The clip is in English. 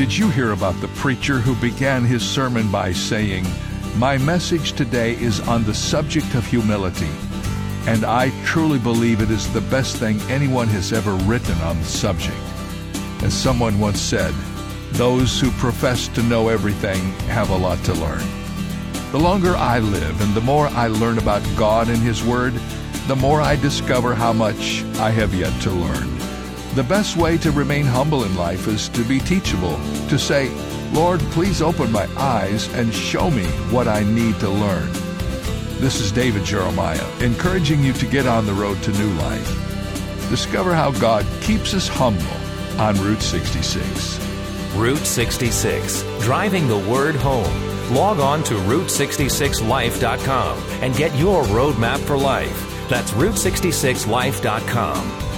Did you hear about the preacher who began his sermon by saying, My message today is on the subject of humility, and I truly believe it is the best thing anyone has ever written on the subject. As someone once said, those who profess to know everything have a lot to learn. The longer I live and the more I learn about God and His Word, the more I discover how much I have yet to learn. The best way to remain humble in life is to be teachable, to say, Lord, please open my eyes and show me what I need to learn. This is David Jeremiah, encouraging you to get on the road to new life. Discover how God keeps us humble on Route 66. Route 66, driving the word home. Log on to Route66Life.com and get your roadmap for life. That's Route66Life.com.